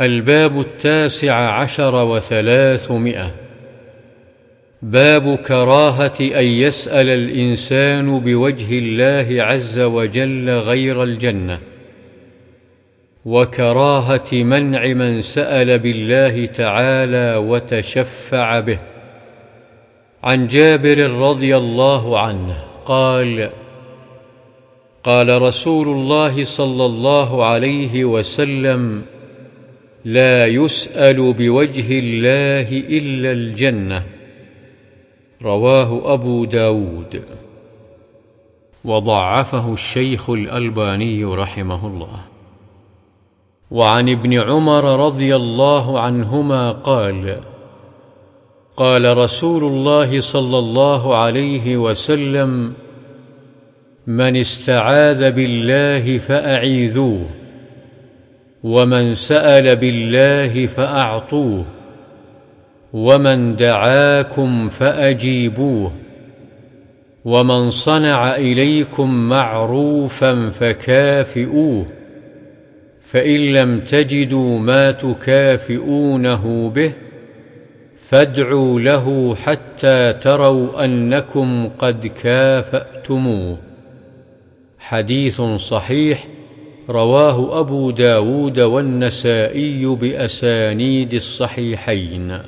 الباب التاسع عشر وثلاثمائة. باب كراهة أن يسأل الإنسان بوجه الله عز وجل غير الجنة. وكراهة منع من سأل بالله تعالى وتشفع به. عن جابر رضي الله عنه قال قال رسول الله صلى الله عليه وسلم لا يسأل بوجه الله إلا الجنة. رواه أبو داود. وضعفه الشيخ الألباني رحمه الله. وعن ابن عمر رضي الله عنهما قال قال رسول الله صلى الله عليه وسلم من استعاذ بالله فأعيذوه. ومن سأل بالله فأعطوه ومن دعاكم فأجيبوه ومن صنع إليكم معروفا فكافئوه فإن لم تجدوا ما تكافئونه به فادعوا له حتى تروا أنكم قد كافأتموه. حديث صحيح رواه أبو داود والنسائي بأسانيد الصحيحين.